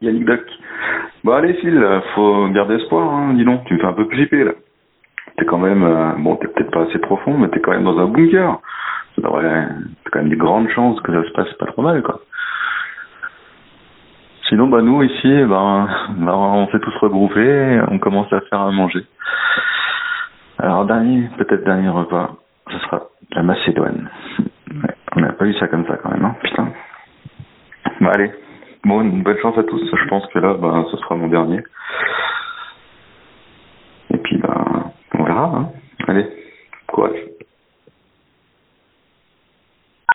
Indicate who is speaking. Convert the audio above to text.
Speaker 1: Yannick Duck. Bon allez Phil, faut garder espoir, hein, dis donc, tu me fais un peu flipper là. T'es quand même, euh, bon t'es peut-être pas assez profond, mais t'es quand même dans un bunker. Ça t'as quand même des grandes chances que ça se passe pas trop mal quoi. Sinon bah nous ici, ben, ben on s'est tous regroupés, on commence à faire à manger. Alors dernier, peut-être dernier repas, ce sera la Macédoine. On n'a pas eu ça comme ça quand même, hein, putain. Bah allez, Bon, une bonne chance à tous. Je pense que là, bah, ce sera mon dernier. Et puis, bah, on verra. Hein. Allez, courage.